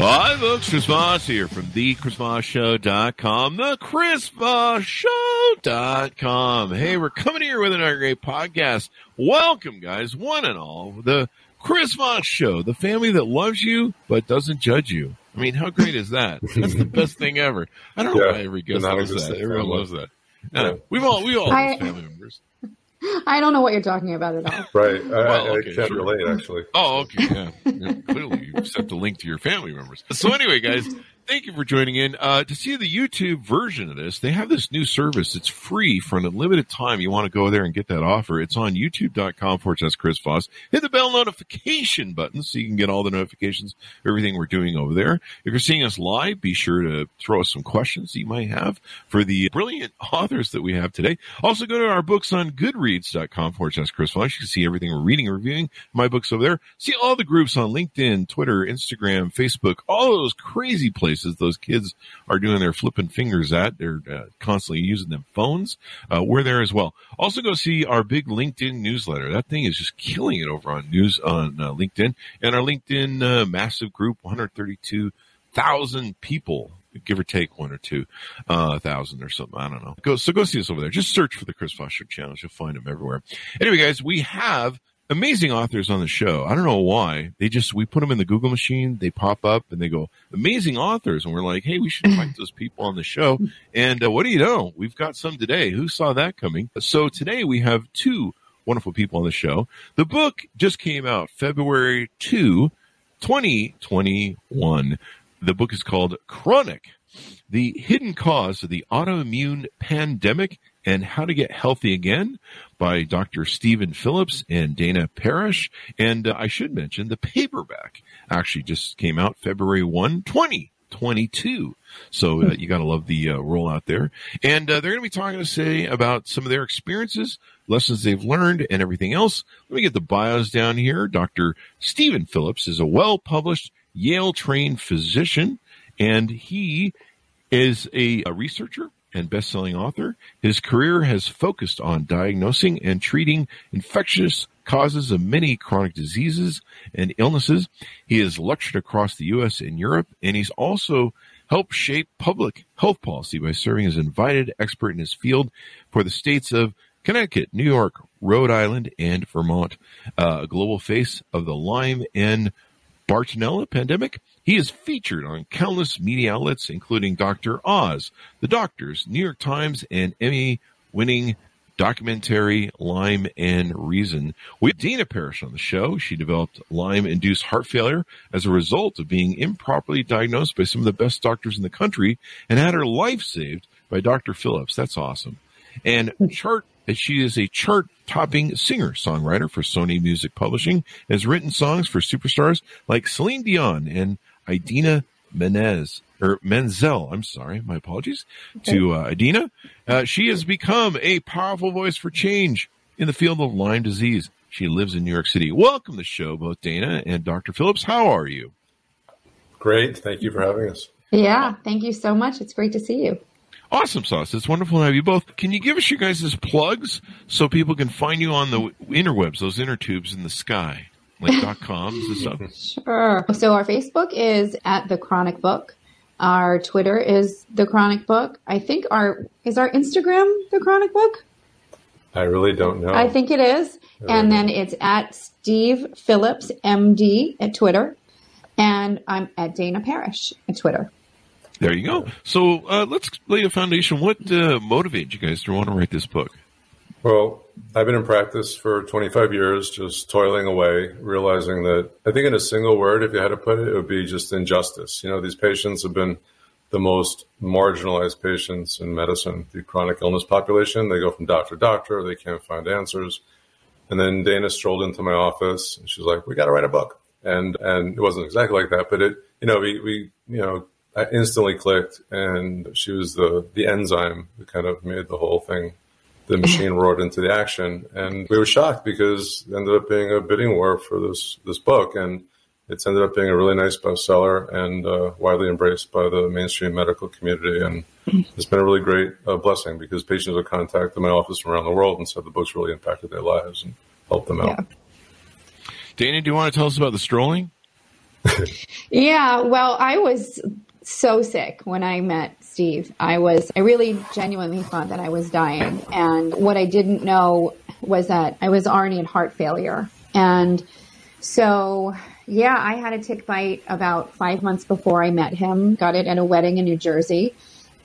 Hi, folks. Chris Voss here from thechrisvossshow.com, thechrisvossshow.com. Hey, we're coming here with another great podcast. Welcome, guys, one and all, the Chris Voss Show, the family that loves you but doesn't judge you. I mean, how great is that? That's the best thing ever. I don't know why every guest loves that. that Everyone loves that. Yeah, Yeah. We've all we all I- family members. I don't know what you're talking about at all. Right. I, Well, I, okay, I can't sure. relate, actually. Oh, okay. Yeah. Yeah, Clearly, you've sent a link to your family members. So, anyway, guys, thank you for joining in. Uh, to see the YouTube version of this, they have this new service. It's free for an unlimited time. You want to go there and get that offer. It's on youtube.com forward slash Chris Voss. Hit the bell notification button so you can get all the notifications, everything we're doing over there. If you're seeing us live, be sure to throw us some questions you might have for the brilliant authors that we have today. Also, go to our books on goodreads.com forward slash Chris Voss. You can see everything we're reading reviewing. My books over there. See all the groups on LinkedIn, Twitter, Instagram, Facebook, all those crazy places those kids are doing their flipping fingers at. They're uh, constantly using them phones. Uh, we're there as well. Also, go see our big LinkedIn newsletter. That thing is just killing it over on news on uh, LinkedIn and our LinkedIn uh, massive group, 132,000 people. Give or take one or two uh, thousand or something. I don't know. Go so go see us over there. Just search for the Chris Foster channels. You'll find them everywhere. Anyway, guys, we have amazing authors on the show. I don't know why. They just we put them in the Google machine, they pop up and they go amazing authors and we're like, "Hey, we should invite those people on the show." And uh, what do you know? We've got some today. Who saw that coming? So today we have two wonderful people on the show. The book just came out February 2, 2021. The book is called Chronic the Hidden Cause of the Autoimmune Pandemic and How to Get Healthy Again by Dr. Steven Phillips and Dana Parish. And uh, I should mention the paperback actually just came out February 1, 2022. So uh, you got to love the uh, rollout there. And uh, they're going to be talking to say about some of their experiences, lessons they've learned, and everything else. Let me get the bios down here. Dr. Steven Phillips is a well published Yale trained physician, and he is a, a researcher and best-selling author. His career has focused on diagnosing and treating infectious causes of many chronic diseases and illnesses. He has lectured across the U.S. and Europe, and he's also helped shape public health policy by serving as invited expert in his field for the states of Connecticut, New York, Rhode Island, and Vermont. Uh, a global face of the Lyme and Bartonella pandemic. He is featured on countless media outlets, including Dr. Oz, The Doctors, New York Times, and Emmy winning documentary Lyme and Reason. We had Dina Parish on the show. She developed Lyme induced heart failure as a result of being improperly diagnosed by some of the best doctors in the country and had her life saved by Dr. Phillips. That's awesome. And chart she is a chart topping singer songwriter for Sony Music Publishing, has written songs for superstars like Celine Dion and Idina Menez or Menzel. I'm sorry, my apologies to uh, Idina. Uh, she has become a powerful voice for change in the field of Lyme disease. She lives in New York City. Welcome to the show, both Dana and Dr. Phillips. How are you? Great. Thank you for having us. Yeah, thank you so much. It's great to see you. Awesome sauce. It's wonderful to have you both. Can you give us your guys' plugs so people can find you on the interwebs, those inner tubes in the sky, like dot coms and stuff? Sure. So our Facebook is at the Chronic Book. Our Twitter is the Chronic Book. I think our is our Instagram the Chronic Book. I really don't know. I think it is. And then it's at Steve Phillips MD at Twitter, and I'm at Dana Parish at Twitter. There you go. So uh, let's lay a foundation. What uh, motivated you guys to want to write this book? Well, I've been in practice for 25 years, just toiling away, realizing that I think in a single word, if you had to put it, it would be just injustice. You know, these patients have been the most marginalized patients in medicine, the chronic illness population. They go from doctor to doctor, they can't find answers. And then Dana strolled into my office and she's like, We got to write a book. And, and it wasn't exactly like that, but it, you know, we, we, you know, I instantly clicked and she was the, the enzyme that kind of made the whole thing, the machine roared into the action. And we were shocked because it ended up being a bidding war for this, this book. And it's ended up being a really nice bestseller and uh, widely embraced by the mainstream medical community. And it's been a really great uh, blessing because patients have contacted my office from around the world and said the book's really impacted their lives and helped them out. Yeah. Dana, do you want to tell us about the strolling? Yeah, well, I was so sick when I met Steve. I was, I really genuinely thought that I was dying. And what I didn't know was that I was already in heart failure. And so, yeah, I had a tick bite about five months before I met him, got it at a wedding in New Jersey.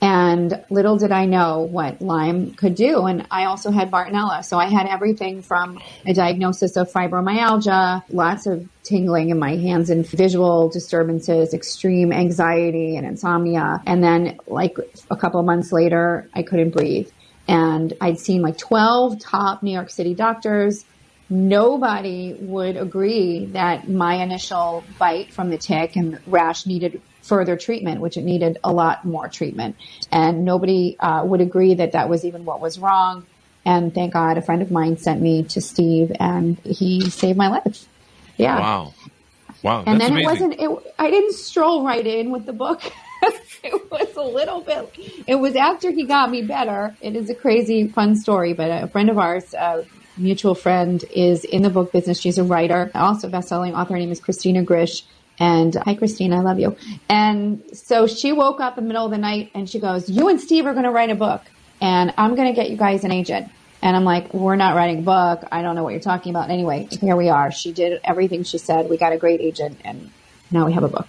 And little did I know what Lyme could do. And I also had Bartonella. So I had everything from a diagnosis of fibromyalgia, lots of tingling in my hands and visual disturbances, extreme anxiety and insomnia. And then like a couple months later, I couldn't breathe. And I'd seen like 12 top New York City doctors. Nobody would agree that my initial bite from the tick and rash needed further treatment, which it needed a lot more treatment. And nobody uh, would agree that that was even what was wrong. And thank God a friend of mine sent me to Steve and he saved my life. Yeah. Wow. Wow. And then amazing. it wasn't, it, I didn't stroll right in with the book. it was a little bit, it was after he got me better. It is a crazy, fun story, but a friend of ours, a mutual friend, is in the book business. She's a writer, also best-selling author. Her name is Christina Grish. And hi, Christina, I love you. And so she woke up in the middle of the night and she goes, You and Steve are going to write a book, and I'm going to get you guys an agent. And I'm like, We're not writing a book. I don't know what you're talking about. Anyway, here we are. She did everything she said. We got a great agent, and now we have a book.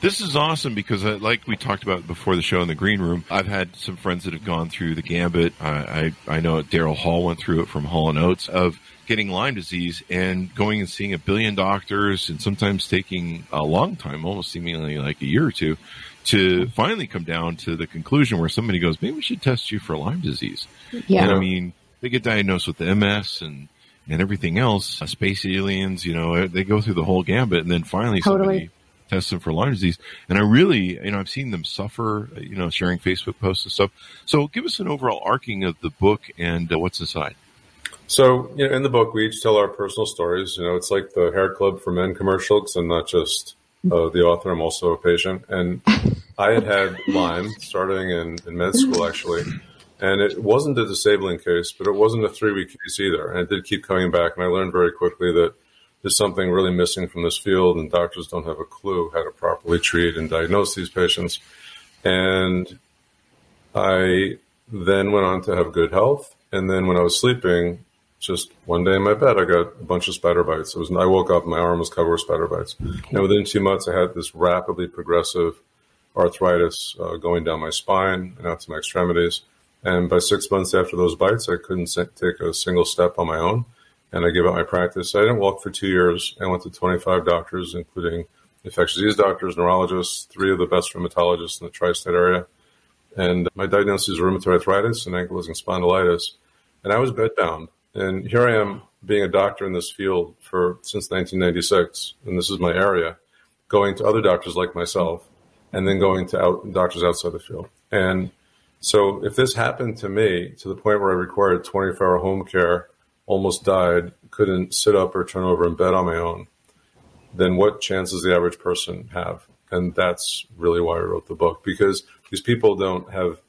This is awesome because, uh, like we talked about before the show in the green room, I've had some friends that have gone through the gambit. I I, I know Daryl Hall went through it from Hall and Oates of getting Lyme disease and going and seeing a billion doctors and sometimes taking a long time, almost seemingly like a year or two, to finally come down to the conclusion where somebody goes, maybe we should test you for Lyme disease. Yeah. And I mean, they get diagnosed with MS and and everything else, uh, space aliens, you know, they go through the whole gambit, and then finally Totally. somebody tests them for Lyme disease. And I really, you know, I've seen them suffer, uh, you know, sharing Facebook posts and stuff. So give us an overall arcing of the book and uh, what's inside. So, you know, in the book, we each tell our personal stories. You know, it's like the hair club for men commercial because I'm not just uh, the author, I'm also a patient. And I had had Lyme starting in, in med school, actually. And it wasn't a disabling case, but it wasn't a three week case either. And it did keep coming back. And I learned very quickly that there's something really missing from this field, and doctors don't have a clue how to properly treat and diagnose these patients. And I then went on to have good health. And then when I was sleeping, just one day in my bed, I got a bunch of spider bites. It was, I woke up, my arm was covered with spider bites. And within two months, I had this rapidly progressive arthritis uh, going down my spine and out to my extremities. And by six months after those bites, I couldn't take a single step on my own. And I gave up my practice. I didn't walk for two years. I went to 25 doctors, including infectious disease doctors, neurologists, three of the best rheumatologists in the tri-state area. And my diagnosis was rheumatoid arthritis and ankylosing spondylitis. And I was bedbound. And here I am being a doctor in this field for since 1996, and this is my area, going to other doctors like myself, and then going to out, doctors outside the field. And so if this happened to me to the point where I required 24 hour home care, almost died, couldn't sit up or turn over in bed on my own, then what chance does the average person have? And that's really why I wrote the book because these people don't have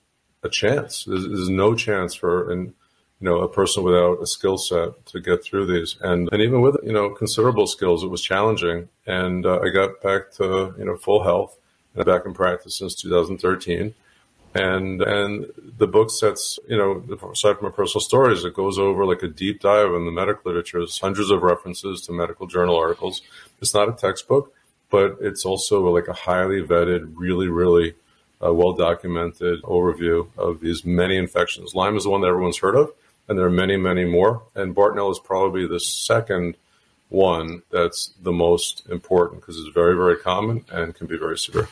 a chance. There's, there's no chance for an you know a person without a skill set to get through these. And and even with you know considerable skills, it was challenging. And uh, I got back to you know full health and back in practice since 2013. And and the book sets, you know, aside from my personal stories, it goes over like a deep dive in the medical literature. There's hundreds of references to medical journal articles. It's not a textbook, but it's also like a highly vetted, really, really uh, well documented overview of these many infections. Lyme is the one that everyone's heard of, and there are many, many more. And Bartonella is probably the second one that's the most important because it's very, very common and can be very severe.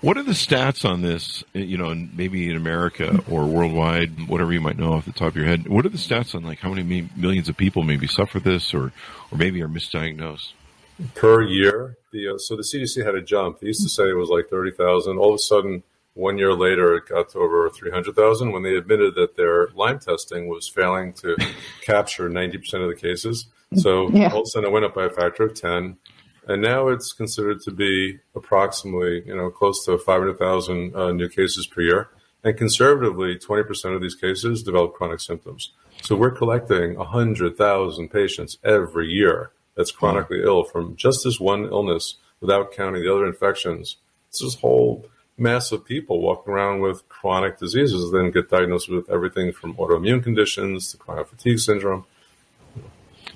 What are the stats on this? You know, maybe in America or worldwide, whatever you might know off the top of your head. What are the stats on like how many millions of people maybe suffer this, or or maybe are misdiagnosed? per year. The uh, so the CDC had a jump. They used to say it was like thirty thousand. All of a sudden, one year later, it got to over three hundred thousand when they admitted that their Lyme testing was failing to capture ninety percent of the cases. So Yeah. all of a sudden, it went up by a factor of ten, and now it's considered to be approximately you know close to five hundred thousand uh, new cases per year. And conservatively, twenty percent of these cases develop chronic symptoms. So we're collecting hundred thousand patients every year that's chronically ill from just this one illness without counting the other infections. It's this whole mass of people walking around with chronic diseases, then get diagnosed with everything from autoimmune conditions to chronic fatigue syndrome.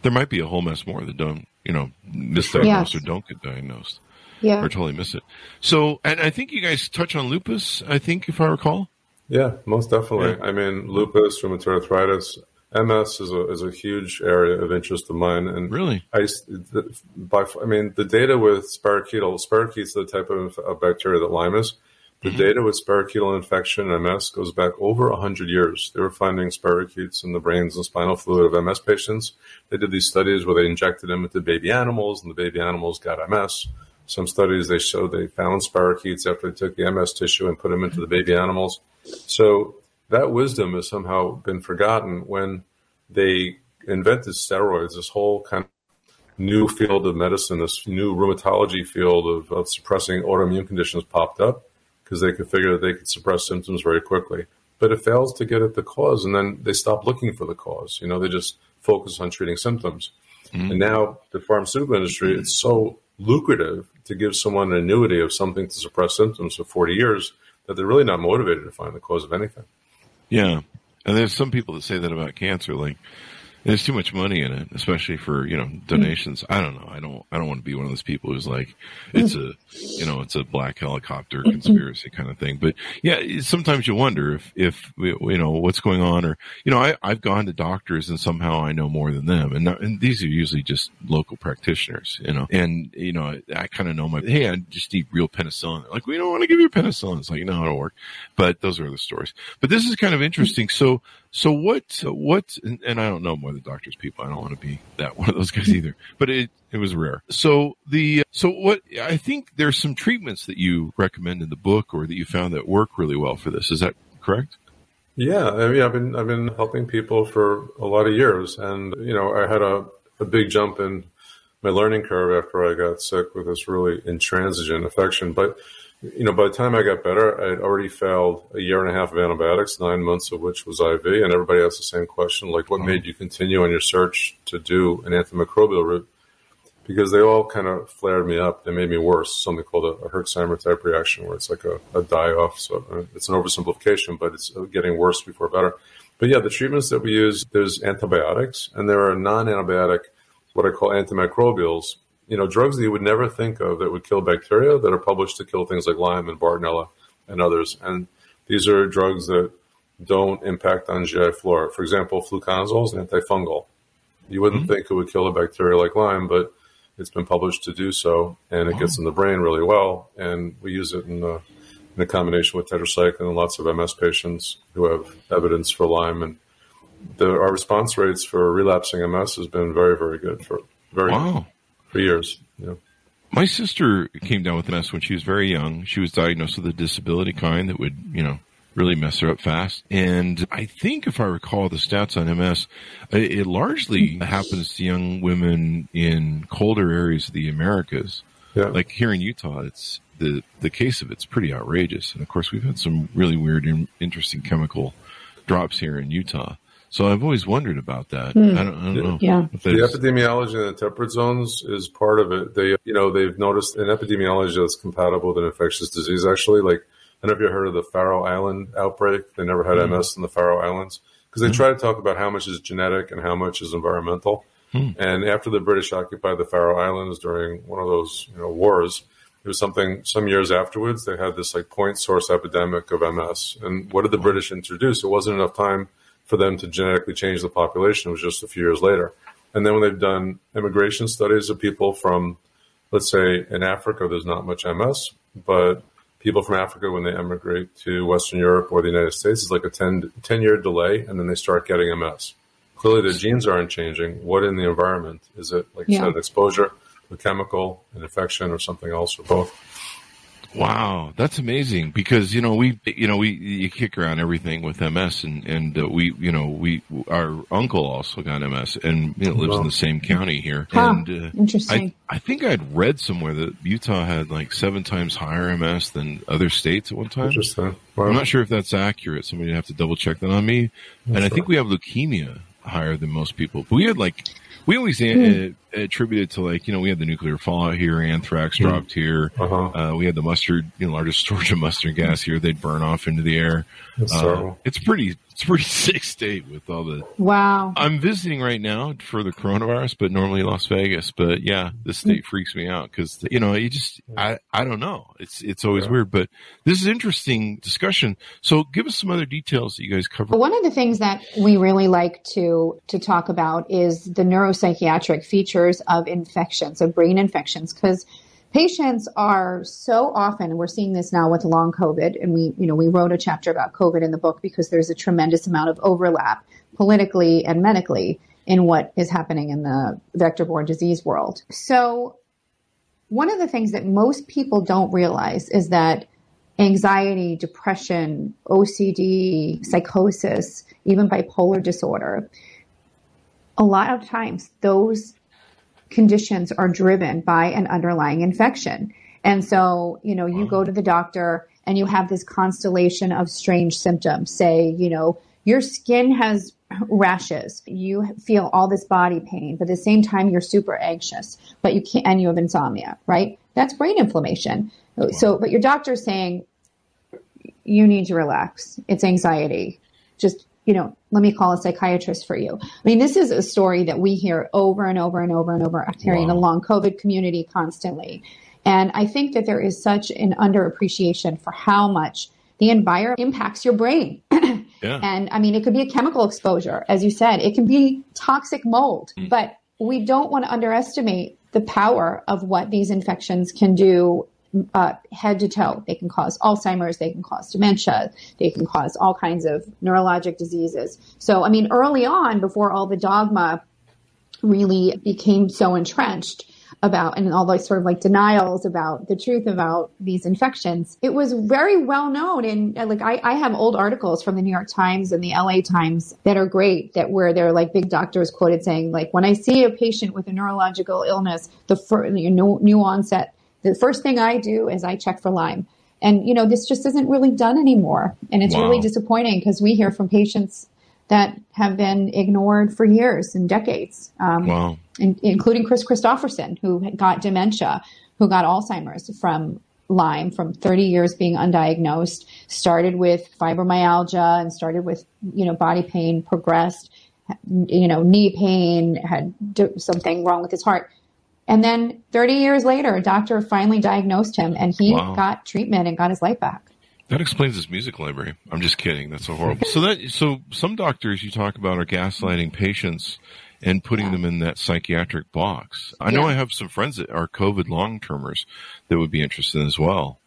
There might be a whole mess more that don't, you know, misdiagnose Yes. or don't get diagnosed Yeah. or totally miss it. So, and I think you guys touch on lupus. I think if I recall. Yeah, most definitely. Yeah. I mean, lupus, rheumatoid arthritis, MS is a is a huge area of interest of mine, and Really? I, the, by, I mean, the data with spirochetal, spirochetes is the type of, of bacteria that Lyme is. The mm-hmm. data with spirochetal infection and MS goes back over 100 years. They were finding spirochetes in the brains and spinal fluid of MS patients. They did these studies where they injected them into baby animals, and the baby animals got MS. Some studies they showed they found spirochetes after they took the MS tissue and put them into the baby animals. So that wisdom has somehow been forgotten when they invented steroids, this whole kind of new field of medicine, this new rheumatology field of, of suppressing autoimmune conditions popped up because they could figure that they could suppress symptoms very quickly. But it fails to get at the cause, and then they stop looking for the cause. You know, they just focus on treating symptoms. Mm-hmm. And now the pharmaceutical industry, it's so lucrative to give someone an annuity of something to suppress symptoms for 40 years that they're really not motivated to find the cause of anything. Yeah. And there's some people that say that about cancer, like there's too much money in it, especially for, you know, donations. I don't know. I don't, I don't want to be one of those people who's like, it's a, you know, it's a black helicopter mm-hmm. conspiracy kind of thing. But yeah, sometimes you wonder if, if, you know, what's going on or, you know, I, I've gone to doctors and somehow I know more than them. And, not- and these are usually just local practitioners, you know, and, you know, I kind of know my, hey, I just need real penicillin. They're like, we don't want to give you penicillin. It's like, no, it'll work. But those are the stories. But this is kind of interesting. So, so what, what, and, and I don't know more than doctors people. I don't want to be that one of those guys either, but it, it was rare. So the, so what, I think there's some treatments that you recommend in the book or that you found that work really well for this. Is that correct? Yeah, I mean, I've been I've been helping people for a lot of years, and you know, I had a, a big jump in my learning curve after I got sick with this really intransigent infection. But you know, by the time I got better, I had already failed a year and a half of antibiotics, nine months of which was IV, and everybody asked the same question, like, what made you continue on your search to do an antimicrobial route? because they all kind of flared me up. They made me worse. Something called a, a Herxheimer type reaction, where it's like a, a die off. So uh, it's an oversimplification, but it's uh, getting worse before better. But yeah, the treatments that we use, there's antibiotics, and there are non-antibiotic, what I call antimicrobials. You know, drugs that you would never think of that would kill bacteria that are published to kill things like Lyme and Bartonella and others. And these are drugs that don't impact on GI flora. For example, fluconazole is an antifungal. You wouldn't hmm. think it would kill a bacteria like Lyme, but it's been published to do so, and it gets in the brain really well. And we use it in, the, in a combination with tetracycline in lots of MS patients who have evidence for Lyme. And the, our response rates for relapsing MS has been very, very good for very Wow. For years. Know. My sister came down with MS when she was very young. She was diagnosed with a disability kind that would, you know, really mess her up fast. And I think if I recall the stats on MS, it it largely happens to young women in colder areas of the Americas. Yeah. Like here in Utah, it's the, the case of it's pretty outrageous. And of course, we've had some really weird and interesting chemical drops here in Utah. So I've always wondered about that. Hmm. I don't, I don't know. Yeah. The epidemiology in the temperate zones is part of it. They, you know, they've noticed an epidemiology that's compatible with an infectious disease. Actually, like I don't know if you heard of the Faroe Island outbreak. They never had hmm. MS in the Faroe Islands because they hmm. try to talk about how much is genetic and how much is environmental. And after the British occupied the Faroe Islands during one of those, you know, wars, it was something. Some years afterwards, they had this like point source epidemic of MS. And what did the British introduce? It wasn't enough time for them to genetically change the population. It was just a few years later. And then when they've done immigration studies of people from, let's say in Africa, there's not much MS, but people from Africa, when they emigrate to Western Europe or the United States, it's like a 10, 10 year delay, and then they start getting MS. Clearly, the genes aren't changing. What in the environment? Is it, like you Yeah. said, exposure? a chemical, an infection, or something else, or both. Wow, that's amazing because you know we you know we you kick around everything with MS and and uh, we you know we our uncle also got MS and you know, lives in the same county here Huh, and uh, interesting. I I think I'd read somewhere that Utah had like seven times higher MS than other states at one time. Interesting. Wow. I'm not sure if that's accurate. Somebody have to double check that on me. and I That's think we have leukemia higher than most people. But we had like we always Hmm. Attributed to like you know we had the nuclear fallout here, anthrax dropped here. Uh-huh. Uh, we had the mustard, you know, largest storage of mustard gas here. They'd burn off into the air. That's Uh, it's pretty, it's pretty sick state with all the. Wow. I'm visiting right now for the coronavirus, but normally Las Vegas. But yeah, this state freaks me out because you know you just I I don't know. It's it's always Yeah. weird, but this is interesting discussion. So give us some other details that you guys cover. One of the things that we really like to to talk about is the neuropsychiatric features of infections, of brain infections, because patients are so often, and we're seeing this now with long COVID, and we you know we wrote a chapter about COVID in the book because there's a tremendous amount of overlap politically and medically in what is happening in the vector-borne disease world. So one of the things that most people don't realize is that anxiety, depression, OCD, psychosis, even bipolar disorder, a lot of times those conditions are driven by an underlying infection. And so, you know, you go to the doctor and you have this constellation of strange symptoms. Say, you know, your skin has rashes. You feel all this body pain, but at the same time you're super anxious, but you can't, and you have insomnia, right? That's brain inflammation. So, but your doctor's saying you need to relax. It's anxiety. Just, you know, let me call a psychiatrist for you. I mean, this is a story that we hear over and over and over and over here in the long COVID community constantly. And I think that there is such an underappreciation for how much the environment impacts your brain. Yeah. And I mean, it could be a chemical exposure, as you said, it can be toxic mold, hmm. but we don't want to underestimate the power of what these infections can do uh, head to toe. They can cause Alzheimer's, they can cause dementia, they can cause all kinds of neurologic diseases. So, I mean, early on, before all the dogma really became so entrenched about and all those sort of like denials about the truth about these infections it was very well known and like I, I have old articles from the new york times and the la times that are great that where they're like big doctors quoted saying like when i see a patient with a neurological illness the fir- new onset the first thing i do is i check for lyme and you know this just isn't really done anymore and it's Wow. really disappointing because we hear from patients that have been ignored for years and decades um, Wow. in, including Kris Kristofferson, who got dementia, who got Alzheimer's from Lyme from 30 years being undiagnosed, started with fibromyalgia and started with, you know, body pain, progressed, you know, knee pain, had something wrong with his heart. And then 30 years later, a doctor finally diagnosed him and he Wow. got treatment and got his life back. That explains his music library. I'm just kidding. That's so horrible. so that so some doctors you talk about are gaslighting patients and putting Yeah. them in that psychiatric box. I know I have some friends that are COVID long termers that would be interested as well.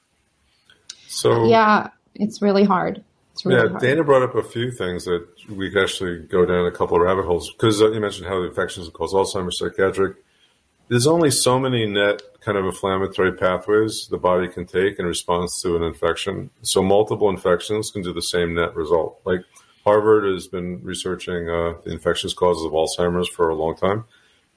So Yeah, it's really hard. It's really yeah, hard. Dana brought up a few things that we could actually go down a couple of rabbit holes because uh, you mentioned how the infections cause Alzheimer's, psychiatric. There's only so many net kind of inflammatory pathways the body can take in response to an infection. So multiple infections can do the same net result. Like Harvard has been researching uh, the infectious causes of Alzheimer's for a long time,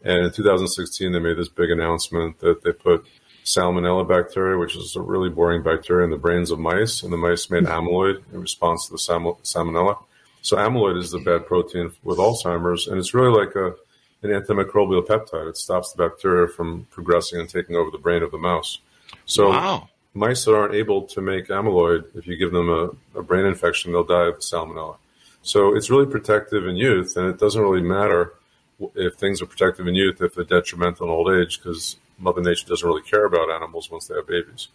and in 2016 they made this big announcement that they put salmonella bacteria, which is a really boring bacteria, in the brains of mice, and the mice made amyloid in response to the salmo- salmonella. So amyloid is the bad protein with Alzheimer's, and it's really like a an antimicrobial peptide. It stops the bacteria from progressing and taking over the brain of the mouse. So Wow. mice that aren't able to make amyloid, if you give them a, a brain infection, they'll die of salmonella. So it's really protective in youth, and it doesn't really matter if things are protective in youth if they're detrimental in old age because Mother Nature doesn't really care about animals once they have babies.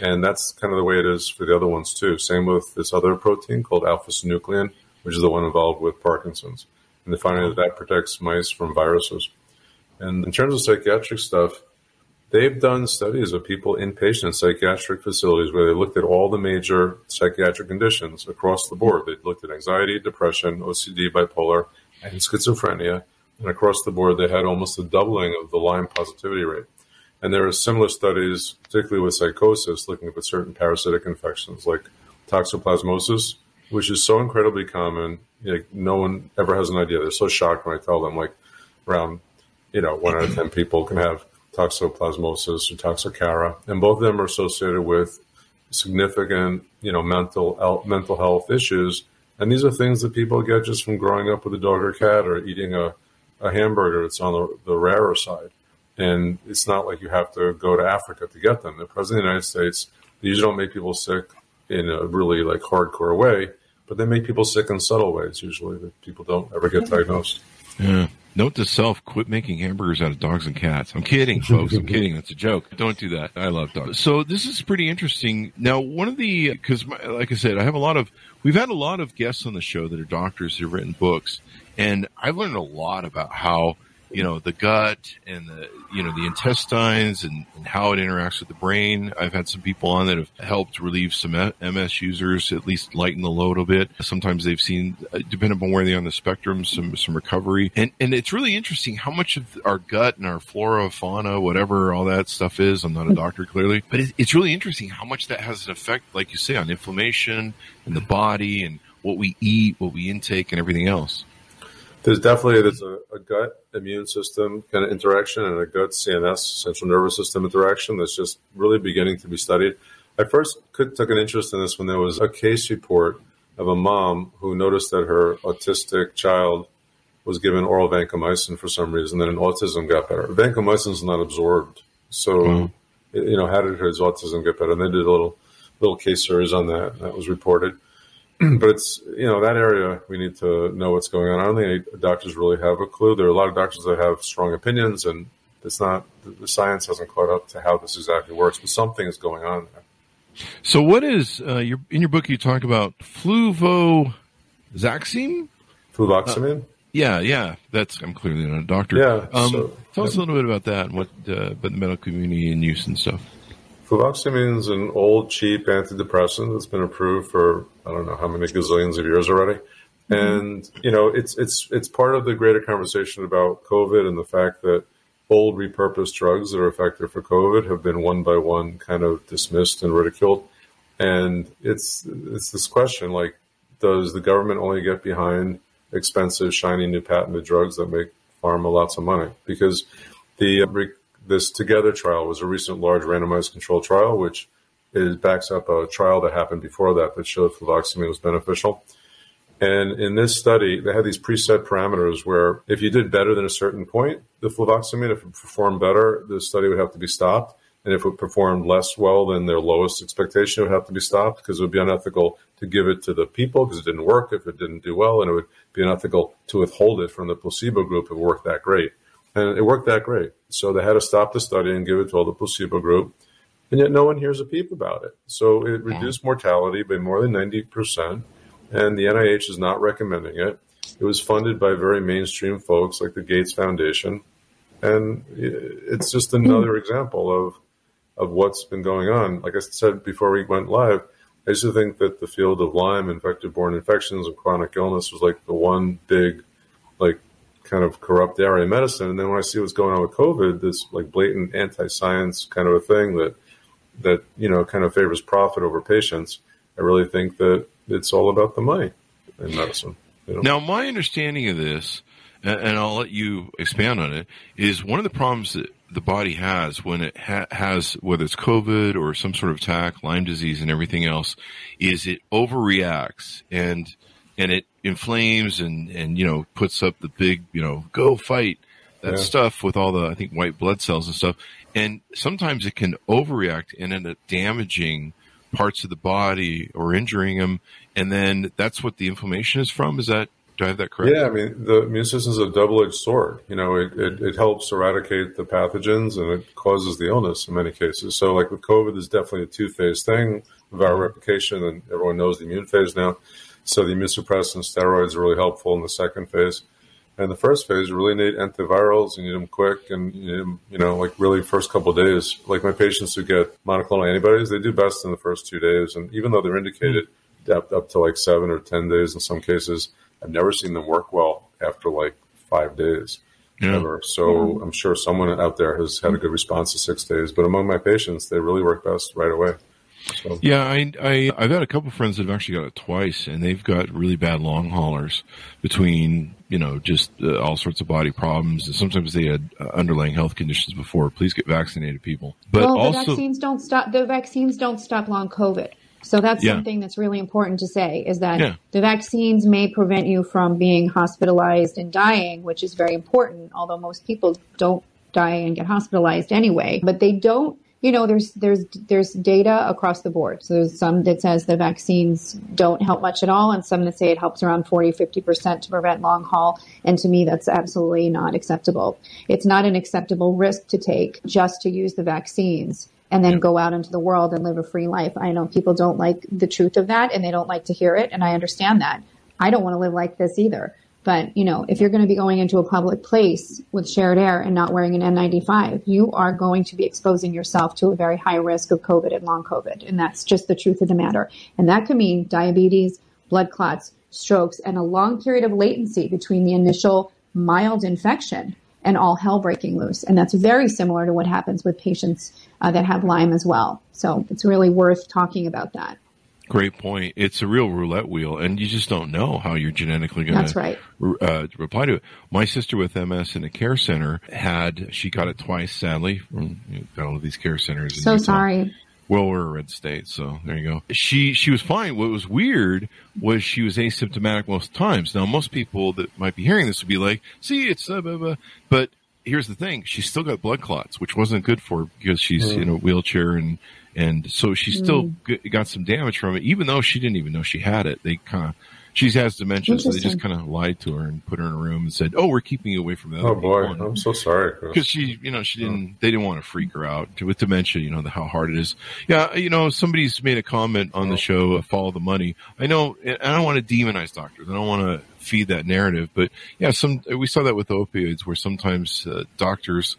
And that's kind of the way it is for the other ones too. Same with this other protein called alpha synuclein, which is the one involved with Parkinson's. And they find that that protects mice from viruses. And in terms of psychiatric stuff, they've done studies of people inpatient in psychiatric facilities where they looked at all the major psychiatric conditions across the board. They looked at anxiety, depression, OCD, bipolar, and schizophrenia. And across the board, they had almost a doubling of the Lyme positivity rate. And there are similar studies, particularly with psychosis, looking at certain parasitic infections like toxoplasmosis, which is so incredibly common. Like no one ever has an idea. They're so shocked when I tell them, like around, you know, one out of ten people can have toxoplasmosis or toxocara, and both of them are associated with significant, you know, mental mental health issues. And these are things that people get just from growing up with a dog or cat or eating a, a hamburger that's on the, the rarer side. And it's not like you have to go to Africa to get them. The president of the United States, usually don't make people sick in a really like hardcore way, but they make people sick in subtle ways usually that people don't ever get diagnosed. Yeah. Note to self: quit making hamburgers out of dogs and cats. I'm kidding, folks. I'm kidding. That's a joke. Don't do that. I love dogs. So this is pretty interesting. Now, one of the because, like I said, I have a lot of. We've had a lot of guests on the show that are doctors who've written books, and I've learned a lot about how you know the gut and the you know the intestines and, and, how it interacts with the brain. I've had some people on that have helped relieve some MS users, at least lighten the load a bit. Sometimes they've seen, uh, depending on where they're on the spectrum, some some recovery. And and it's really interesting how much of our gut and our flora, fauna, whatever all that stuff is. I'm not a doctor clearly, but it, it's really interesting how much that has an effect, like you say, on inflammation in the body and what we eat, what we intake, and everything else. There's definitely there's a, a, gut immune system kind of interaction and a gut CNS central nervous system interaction that's just really beginning to be studied. I first could, took an interest in this when there was a case report of a mom who noticed that her autistic child was given oral vancomycin for some reason, then an autism got better. Vancomycin is not absorbed, so mm. you know how did his autism get better? And they did a little little case series on that. That was reported. but it's you know that area we need to know what's going on. I don't think doctors really have a clue. There are a lot of doctors that have strong opinions, and it's not the science hasn't caught up to how this exactly works. But something is going on there. So, what is uh, your in your book? You talk about fluvoxamine. Fluvoxamine. Uh, yeah, yeah, that's I'm clearly not a doctor. Yeah. Um, so, tell yeah. us a little bit about that and what uh, about the medical community and use and stuff. Fluvoxamine is an old, cheap antidepressant that's been approved for I don't know how many gazillions of years already. Mm-hmm. And you know, it's it's it's part of the greater conversation about COVID and the fact that old repurposed drugs that are effective for COVID have been one by one kind of dismissed and ridiculed. And it's it's this question like, does the government only get behind expensive, shiny new patented drugs that make pharma lots of money? Because the this Together trial was a recent large randomized control trial, which is backs up a trial that happened before that that showed fluvoxamine was beneficial. And in this study, they had these preset parameters where if you did better than a certain point, the fluvoxamine, if it performed better, the study would have to be stopped. And if it performed less well than their lowest expectation, it would have to be stopped because it would be unethical to give it to the people because it didn't work if it didn't do well. And it would be unethical to withhold it from the placebo group if it worked that great. And it worked that great. So they had to stop the study and give it to all the placebo group. And yet no one hears a peep about it. So it reduced mortality by more than 90%. And the NIH is not recommending it. It was funded by very mainstream folks like the Gates Foundation. And it's just another hmm. example of, of what's been going on. Like I said before we went live, I used to think that the field of Lyme and vector-borne infections and chronic illness was like the one big, kind of corrupt area of medicine. And then when I see what's going on with COVID, this like blatant anti-science kind of a thing that that you know kind of favors profit over patients, I really think that it's all about the money in medicine. You know? Now, my understanding of this, and I'll let you expand on it, is one of the problems that the body has when it ha- has whether it's COVID or some sort of attack, Lyme disease, and everything else, is it overreacts and and it inflames and and you know puts up the big you know go fight that yeah. stuff with all the I think white blood cells and stuff. And sometimes it can overreact and end up damaging parts of the body or injuring them. And then that's what the inflammation is from. Is that do I have that correct? Yeah, I mean the immune system is a double-edged sword. You know, it, it, it, helps eradicate the pathogens and it causes the illness in many cases. So, like with COVID, there's definitely a two-phase thing: viral replication, and everyone knows the immune phase now. So the immunosuppressant steroids are really helpful in the second phase. And the first phase, you really need antivirals. You need them quick, and you, need them, you know, like really first couple days. Like my patients who get monoclonal antibodies, they do best in the first two days. And even though they're indicated up, up to like seven or ten days in some cases, I've never seen them work well after like five days. Yeah. ever. So mm-hmm. I'm sure someone out there has had a good response to six days. But among my patients, they really work best right away. So Yeah, I, I I've had a couple friends that have actually got it twice, and they've got really bad long haulers between you know just uh, all sorts of body problems, and sometimes they had uh, underlying health conditions before. Please get vaccinated, people. But well, the also, vaccines don't stop. The vaccines don't stop long COVID. So that's Yeah. something that's really important to say is that Yeah. the vaccines may prevent you from being hospitalized and dying, which is very important. Although most people don't die and get hospitalized anyway, but they don't. You know, there's there's there's data across the board. So there's some that says the vaccines don't help much at all, and some that say it helps around 40, 50 percent to prevent long haul. And to me, that's absolutely not acceptable. It's not an acceptable risk to take just to use the vaccines and then go out into the world and live a free life. I know people don't like the truth of that and they don't like to hear it, and I understand that. I don't want to live like this either. But, you know, if you're going to be going into a public place with shared air and not wearing an N95, you are going to be exposing yourself to a very high risk of COVID and long COVID. And that's just the truth of the matter. And that could mean diabetes, blood clots, strokes, and a long period of latency between the initial mild infection and all hell breaking loose. And that's very similar to what happens with patients uh, that have Lyme as well. So it's really worth talking about that. Great point. It's a real roulette wheel, and you just don't know how you're genetically going That's to right. uh, reply to it. My sister with MS in a care center had she got it twice. Sadly, from you know, got all of these care centers. in So Utah. sorry. Well, we're a red state, so there you go. She she was fine. What was weird was she was asymptomatic most times. Now, most people that might be hearing this would be like, "See, it's uh, blah, blah. but." Here's the thing: she still got blood clots, which wasn't good for her because she's in a wheelchair, and and so she still g- got some damage from it, even though she didn't even know she had it. They kind of she has dementia, so they just kind of lied to her and put her in a room and said, "Oh, we're keeping you away from the other Oh boy, people." And- I'm so sorry. Because she, you know, she didn't. They didn't want to freak her out with dementia. You know the, how hard it is. Yeah, you know, somebody's made a comment on the show. Uh, Follow the money. I know. and I don't want to demonize doctors. I don't want to feed that narrative. But yeah, some we saw that with opioids, where sometimes uh, doctors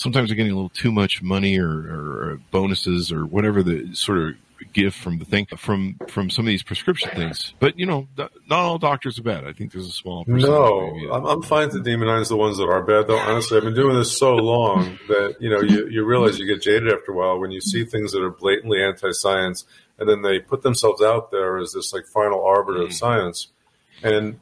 sometimes they're getting a little too much money or, or, or bonuses or whatever the sort of gift from the thing from from some of these prescription things. But you know, th- not all doctors are bad. I think there's a small percentage. No, maybe. I'm, I'm fine to demonize the ones that are bad. Though honestly, I've been doing this so long that you know you, you realize you get jaded after a while when you see things that are blatantly anti-science, and then they put themselves out there as this like final arbiter of hmm. science, and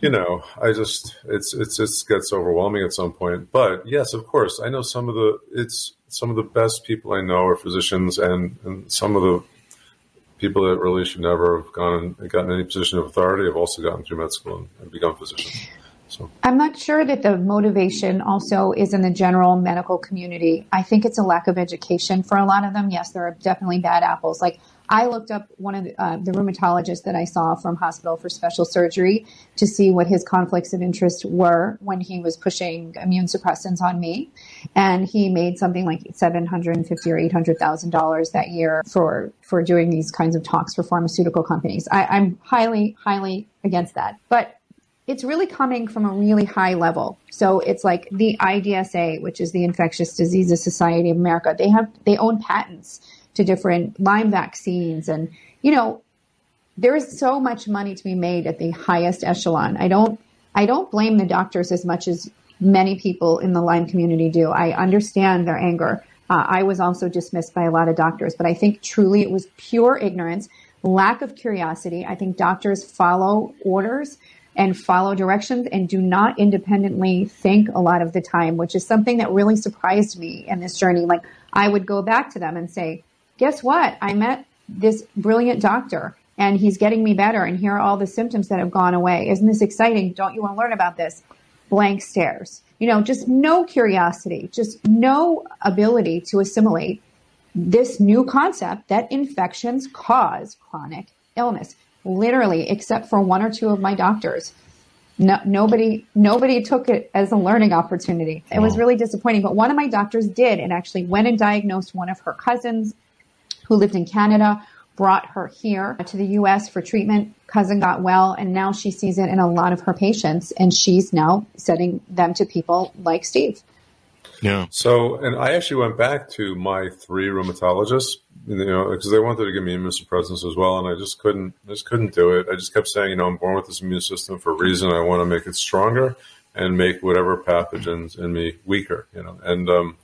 you know, I just it's it's it gets overwhelming at some point. But yes, of course, I know some of the it's some of the best people I know are physicians, and and some of the people that really should never have gone and gotten any position of authority have also gotten through med school and, and become physicians. So I'm not sure that the motivation also is in the general medical community. I think it's a lack of education for a lot of them. Yes, there are definitely bad apples. Like I looked up one of the, uh, the rheumatologists that I saw from Hospital for Special Surgery to see what his conflicts of interest were when he was pushing immune suppressants on me, and he made something like seven hundred and fifty or eight hundred thousand dollars that year for for doing these kinds of talks for pharmaceutical companies. I, I'm highly highly against that, but it's really coming from a really high level. So it's like the IDSA, which is the Infectious Diseases Society of America. They have they own patents to different Lyme vaccines, and you know there is so much money to be made at the highest echelon. I don't I don't blame the doctors as much as many people in the Lyme community do. I understand their anger. Uh, I was also dismissed by a lot of doctors, but I think truly it was pure ignorance, lack of curiosity. I think doctors follow orders and follow directions and do not independently think a lot of the time, which is something that really surprised me in this journey. Like I would go back to them and say, guess what? I met this brilliant doctor and he's getting me better. And here are all the symptoms that have gone away. Isn't this exciting? Don't you want to learn about this? Blank stares. You know, just no curiosity, just no ability to assimilate this new concept that infections cause chronic illness. Literally, except for one or two of my doctors. No, nobody, nobody took it as a learning opportunity. It was really disappointing. But one of my doctors did, and actually went and diagnosed one of her cousins who lived in Canada, brought her here to the U.S. for treatment. Cousin got well, and now she sees it in a lot of her patients, and she's now sending them to people like Steve. yeah. So, and I actually went back to my three rheumatologists, you know, because they wanted to give me immunosuppressants as well, and I just couldn't, I just couldn't do it. I just kept saying, you know, I'm born with this immune system for a reason. I want to make it stronger, and make whatever pathogens in me weaker, you know. And um,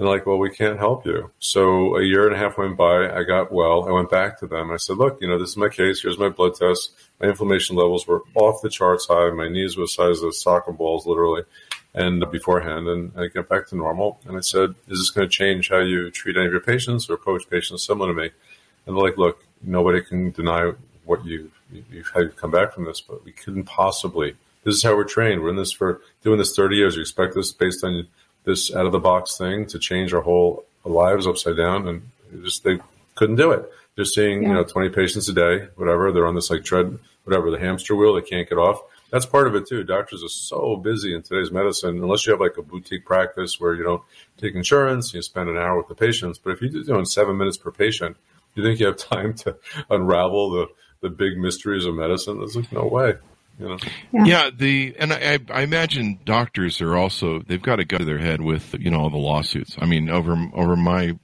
and like, well, we can't help you. So a year and a half went by. I got well. I went back to them. I said, look, you know, this is my case. Here's my blood test. My inflammation levels were off the charts high. My knees were the size of soccer balls, literally, and beforehand. And I get back to normal. And I said, is this going to change how you treat any of your patients or approach patients similar to me? And they're like, look, nobody can deny what you, you how you've come back from this, but we couldn't possibly. This is how we're trained. We're in this for doing this 30 years. You expect this based on this out of the box thing to change our whole lives upside down, and just they couldn't do it. They're seeing yeah. you know 20 patients a day, whatever. They're on this like tread, whatever the hamster wheel. They can't get off. That's part of it too. Doctors are so busy in today's medicine, unless you have like a boutique practice where you don't take insurance, you spend an hour with the patients. But if you're doing seven minutes per patient, you think you have time to unravel the the big mysteries of medicine? There's like no way. Know? yeah. yeah. the and I, I imagine doctors are also they've got a gun to their head with you know all the lawsuits. I mean, over over my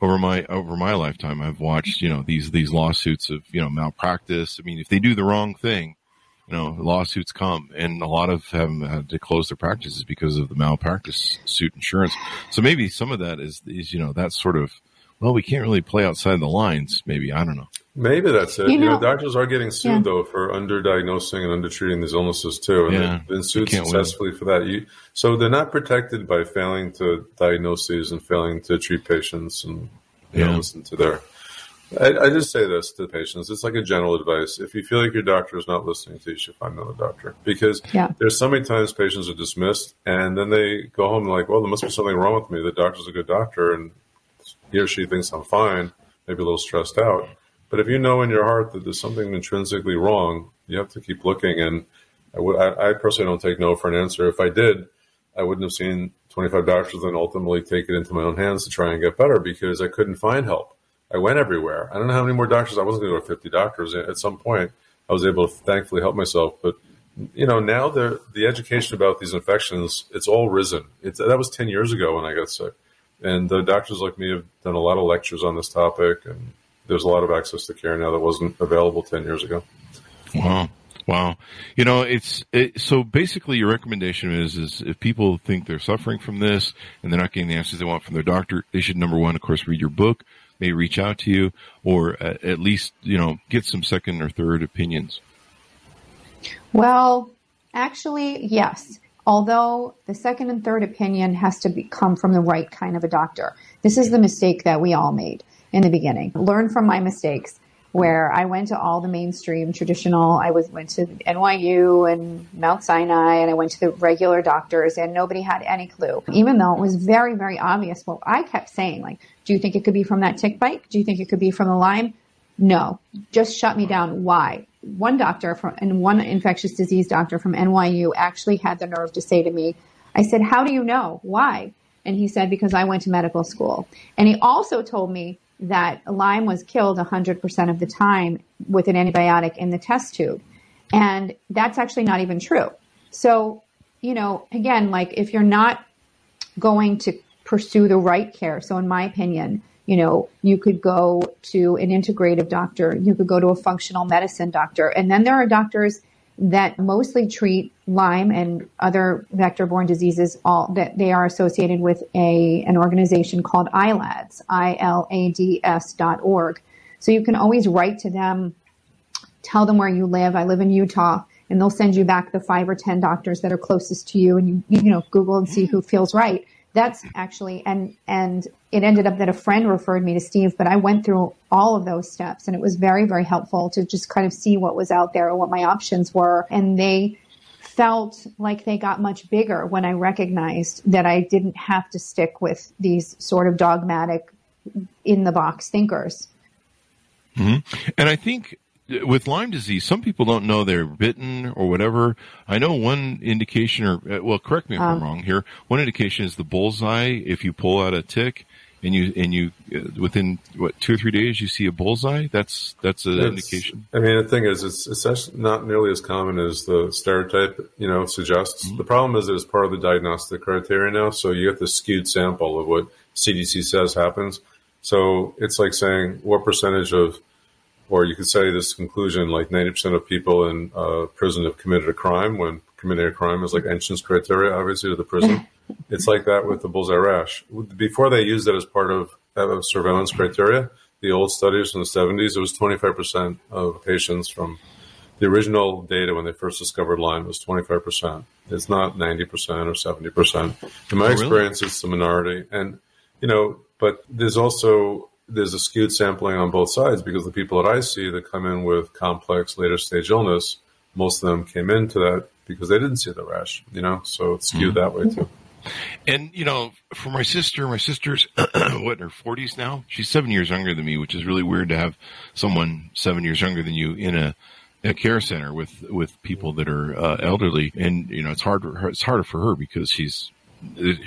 over my over my lifetime, I've watched you know these these lawsuits of you know malpractice. I mean, if they do the wrong thing, you know lawsuits come, and a lot of them had to close their practices because of the malpractice suit insurance. So maybe some of that is is you know that sort of well, we can't really play outside the lines. Maybe I don't know. Maybe that's it. You, you know, know, doctors are getting sued yeah. though for underdiagnosing and undertreating these illnesses too, and yeah, they've been sued successfully win. for that. You, so they're not protected by failing to diagnose these and failing to treat patients and you yeah. know, listen to their. I, I, just say this to patients. It's like a general advice. If you feel like your doctor is not listening to you, you should find another doctor because yeah. there's so many times patients are dismissed and then they go home and like, well, there must be something wrong with me. The doctor's a good doctor and he or she thinks I'm fine, maybe a little stressed out but if you know in your heart that there's something intrinsically wrong, you have to keep looking. And I, personally don't take no for an answer. If I did, I wouldn't have seen 25 doctors and ultimately take it into my own hands to try and get better because I couldn't find help. I went everywhere. I don't know how many more doctors. I wasn't going to go to 50 doctors. At some point, I was able to thankfully help myself. But you know, now the the education about these infections, it's all risen. It's, that was 10 years ago when I got sick. And the doctors like me have done a lot of lectures on this topic and there's a lot of access to care now that wasn't available 10 years ago. Wow. Wow. You know, it's it, so basically your recommendation is is if people think they're suffering from this and they're not getting the answers they want from their doctor, they should number one, of course, read your book, maybe reach out to you, or at, at least you know get some second or third opinions. Well, actually, yes. Although the second and third opinion has to be, come from the right kind of a doctor. This is the mistake that we all made in the beginning. Learn from my mistakes where I went to all the mainstream traditional. I was went to NYU and Mount Sinai, and I went to the regular doctors, and nobody had any clue. Even though it was very, very obvious. What I kept saying, like, "Do you think it could be from that tick bite? Do you think it could be from the Lyme?" No, just shut me down. Why? One doctor from and one infectious disease doctor from NYU actually had the nerve to say to me, "I said, how do you know? Why?" And he said, "Because I went to medical school." And he also told me that Lyme was killed 100% of the time with an antibiotic in the test tube. And that's actually not even true. So, you know, again, like if you're not going to pursue the right care, so in my opinion, you know, you could go to an integrative doctor, you could go to a functional medicine doctor, and then there are doctors that mostly treat Lyme and other vector-borne diseases. All that they are associated with a an organization called ILADS, I L A D S dot org. So you can always write to them, tell them where you live. I live in Utah, and they'll send you back the five or ten doctors that are closest to you, and you you know Google and see who feels right that's actually and and it ended up that a friend referred me to Steve, but I went through all of those steps and it was very very helpful to just kind of see what was out there and what my options were and they felt like they got much bigger when I recognized that I didn't have to stick with these sort of dogmatic in the box thinkers. Mm-hmm. And I think with Lyme disease, some people don't know they're bitten or whatever. I know one indication, or uh, well, correct me if um, I'm wrong here. One indication is the bullseye. If you pull out a tick and you and you uh, within what two or three days you see a bullseye, that's that's an indication. I mean, the thing is, it's it's not nearly as common as the stereotype you know suggests. Mm-hmm. The problem is that it's part of the diagnostic criteria now, so you get the skewed sample of what CDC says happens. So it's like saying what percentage of or you could say this conclusion like 90% of people in uh, prison have committed a crime when committing a crime is like entrance criteria, obviously, to the prison. it's like that with the bullseye rash. Before they used it as part of, of surveillance criteria, the old studies from the 70s, it was 25% of patients from the original data when they first discovered Lyme was 25%. It's not 90% or 70%. In my oh, experience, it's the minority. And, you know, but there's also, there's a skewed sampling on both sides because the people that I see that come in with complex later stage illness, most of them came into that because they didn't see the rash, you know, so it's skewed mm-hmm. that way too. And you know, for my sister, my sister's what in her forties now. She's seven years younger than me, which is really weird to have someone seven years younger than you in a a care center with with people that are uh, elderly, and you know it's hard. It's harder for her because she's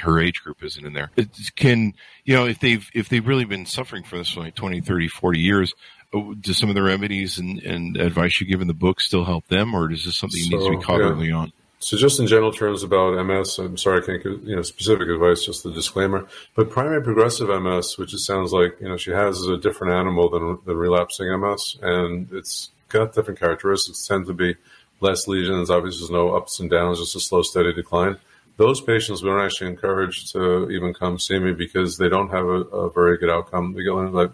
her age group isn't in there. It can you know if they've if they've really been suffering from this for like 20, 30, 40 years, uh, does some of the remedies and, and advice you give in the book still help them, or is this something so, needs to be caught yeah. early on? So just in general terms about MS, I'm sorry I can't give you know specific advice, just the disclaimer. But primary progressive MS, which it sounds like you know she has, is a different animal than than relapsing MS, and it's got different characteristics. Tend to be less lesions. Obviously, there's no ups and downs, just a slow, steady decline. Those patients we don't actually encourage to even come see me because they don't have a, a very good outcome. They get like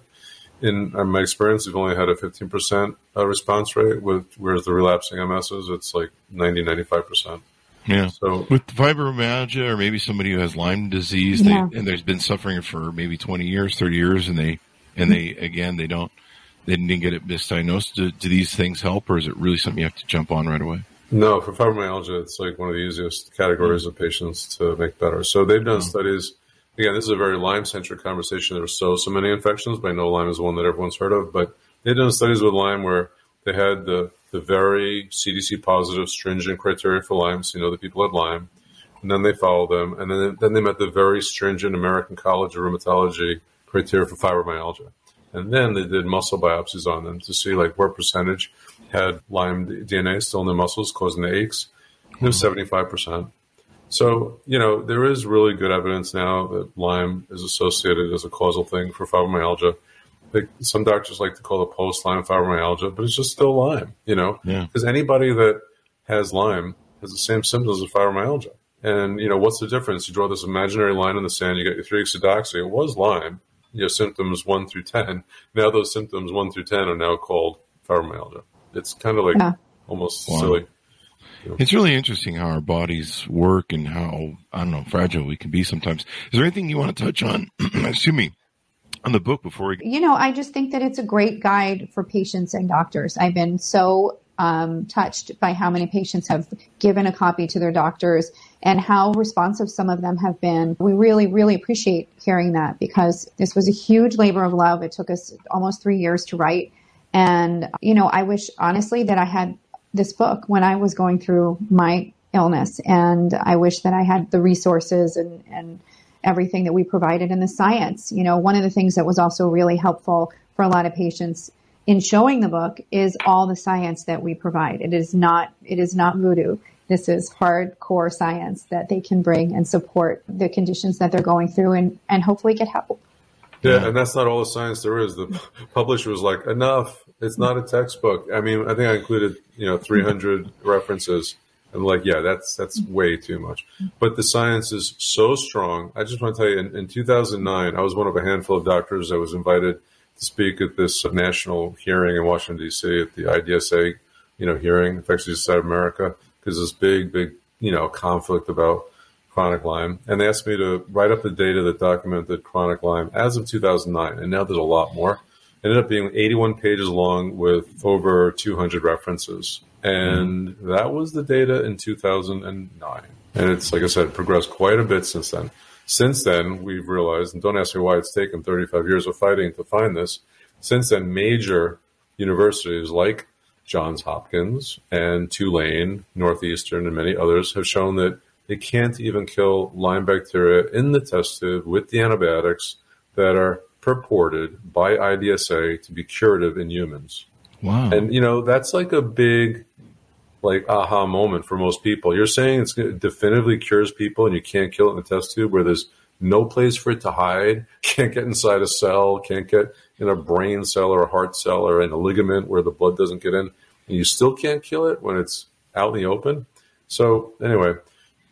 in my experience, we've only had a 15% uh, response rate, with whereas the relapsing MSs, it's like 90, 95%. Yeah. So with fibromyalgia or maybe somebody who has Lyme disease, yeah. they, and there's been suffering for maybe 20 years, 30 years, and they, and they, again, they don't, they didn't get it misdiagnosed. Do, do these things help or is it really something you have to jump on right away? No, for fibromyalgia, it's like one of the easiest categories of patients to make better. So they've done mm-hmm. studies again, this is a very Lyme centric conversation. There's so, so many infections, but I know Lyme is one that everyone's heard of. But they've done studies with Lyme where they had the, the very CDC positive stringent criteria for Lyme. So, you know, the people had Lyme. And then they followed them. And then, then they met the very stringent American College of Rheumatology criteria for fibromyalgia. And then they did muscle biopsies on them to see like what percentage had Lyme DNA still in their muscles causing the aches. It was 75%. So, you know, there is really good evidence now that Lyme is associated as a causal thing for fibromyalgia. some doctors like to call it post Lyme fibromyalgia, but it's just still Lyme, you know? Because yeah. anybody that has Lyme has the same symptoms as fibromyalgia. And, you know, what's the difference? You draw this imaginary line in the sand, you get your 3-deoxydoxy. It was Lyme, your symptoms 1 through 10. Now those symptoms 1 through 10 are now called fibromyalgia. It's kind of like yeah. almost wow. silly. It's really interesting how our bodies work and how, I don't know, fragile we can be sometimes. Is there anything you want to touch on? Excuse me. On the book before we. You know, I just think that it's a great guide for patients and doctors. I've been so um, touched by how many patients have given a copy to their doctors and how responsive some of them have been. We really, really appreciate hearing that because this was a huge labor of love. It took us almost three years to write. And, you know, I wish honestly that I had this book when I was going through my illness. And I wish that I had the resources and, and everything that we provided in the science. You know, one of the things that was also really helpful for a lot of patients in showing the book is all the science that we provide. It is not, it is not voodoo. This is hardcore science that they can bring and support the conditions that they're going through and, and hopefully get help. Yeah, and that's not all the science there is. The publisher was like, enough. It's not a textbook. I mean, I think I included, you know, 300 references. I'm like, yeah, that's that's way too much. But the science is so strong. I just want to tell you, in, in 2009, I was one of a handful of doctors that was invited to speak at this national hearing in Washington D.C. at the IDSA, you know, hearing Infectious Society of America, because this big, big, you know, conflict about chronic Lyme, and they asked me to write up the data that documented chronic Lyme as of 2009, and now there's a lot more. Ended up being 81 pages long with over 200 references, and mm-hmm. that was the data in 2009. And it's like I said, progressed quite a bit since then. Since then, we've realized, and don't ask me why it's taken 35 years of fighting to find this. Since then, major universities like Johns Hopkins and Tulane, Northeastern, and many others have shown that they can't even kill Lyme bacteria in the test tube with the antibiotics that are purported by IDSA to be curative in humans. Wow. And, you know, that's like a big, like, aha moment for most people. You're saying it's it definitively cures people and you can't kill it in the test tube where there's no place for it to hide, can't get inside a cell, can't get in a brain cell or a heart cell or in a ligament where the blood doesn't get in, and you still can't kill it when it's out in the open. So anyway,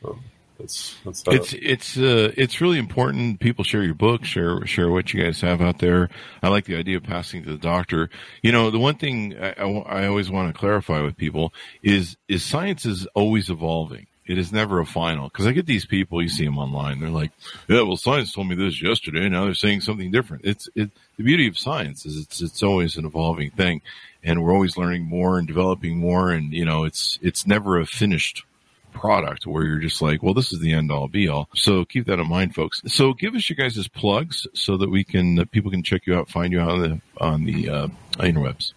um, that's that's that. It's it's uh, it's really important. People share your book, share share what you guys have out there. I like the idea of passing to the doctor. You know, the one thing I, I, I always want to clarify with people is is science is always evolving. It is never a final because I get these people. You see them online. They're like, "Yeah, well, science told me this yesterday. Now they're saying something different." It's it. The beauty of science is it's it's always an evolving thing, and we're always learning more and developing more. And you know, it's it's never a finished product where you're just like, well, this is the end all be all. So keep that in mind, folks. So give us your guys' plugs so that we can, that people can check you out, find you out on the, on the, uh, interwebs.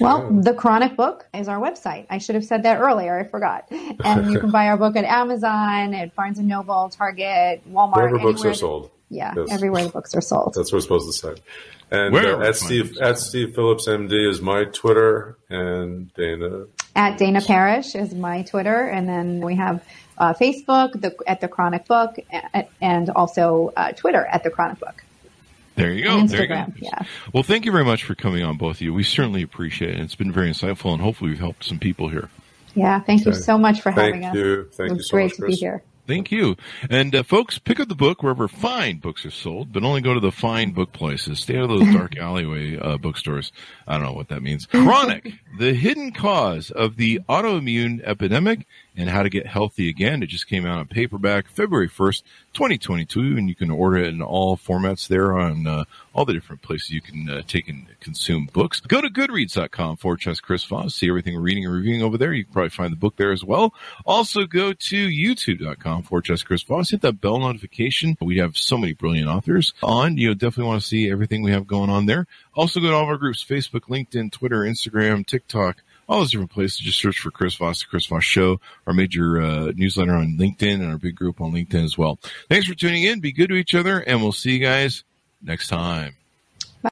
Well, the Chronic book is our website. I should have said that earlier. I forgot. And you can buy our book at Amazon, at Barnes and Noble, Target, Walmart. Wherever books are sold. Yeah, yes. everywhere the books are sold. That's what we're supposed to say. And uh, at Steve at Steve Phillips MD is my Twitter, and Dana at Dana Parish is my Twitter, and then we have uh, Facebook the, at the Chronic Book, and also uh, Twitter at the Chronic Book. There you go. And Instagram, you go. yeah. Well, thank you very much for coming on, both of you. We certainly appreciate it. It's been very insightful, and hopefully, we've helped some people here. Yeah, thank okay. you so much for thank having us. Thank you. Thank it was you so great much, to Chris. be here. Thank you. And uh, folks, pick up the book wherever fine books are sold, but only go to the fine book places. Stay out of those dark alleyway uh, bookstores. I don't know what that means. Chronic, the hidden cause of the autoimmune epidemic and how to get healthy again. It just came out on paperback February 1st, 2022, and you can order it in all formats there on uh, all the different places you can uh, take and consume books. Go to goodreads.com forward slash Chris Voss. See everything we're reading and reviewing over there. You can probably find the book there as well. Also go to youtube.com forward slash Chris Voss. Hit that bell notification. We have so many brilliant authors on. You definitely want to see everything we have going on there. Also go to all of our groups, Facebook, LinkedIn, Twitter, Instagram, TikTok, all those different places. Just search for Chris Voss, the Chris Voss Show, our major uh, newsletter on LinkedIn, and our big group on LinkedIn as well. Thanks for tuning in. Be good to each other, and we'll see you guys next time.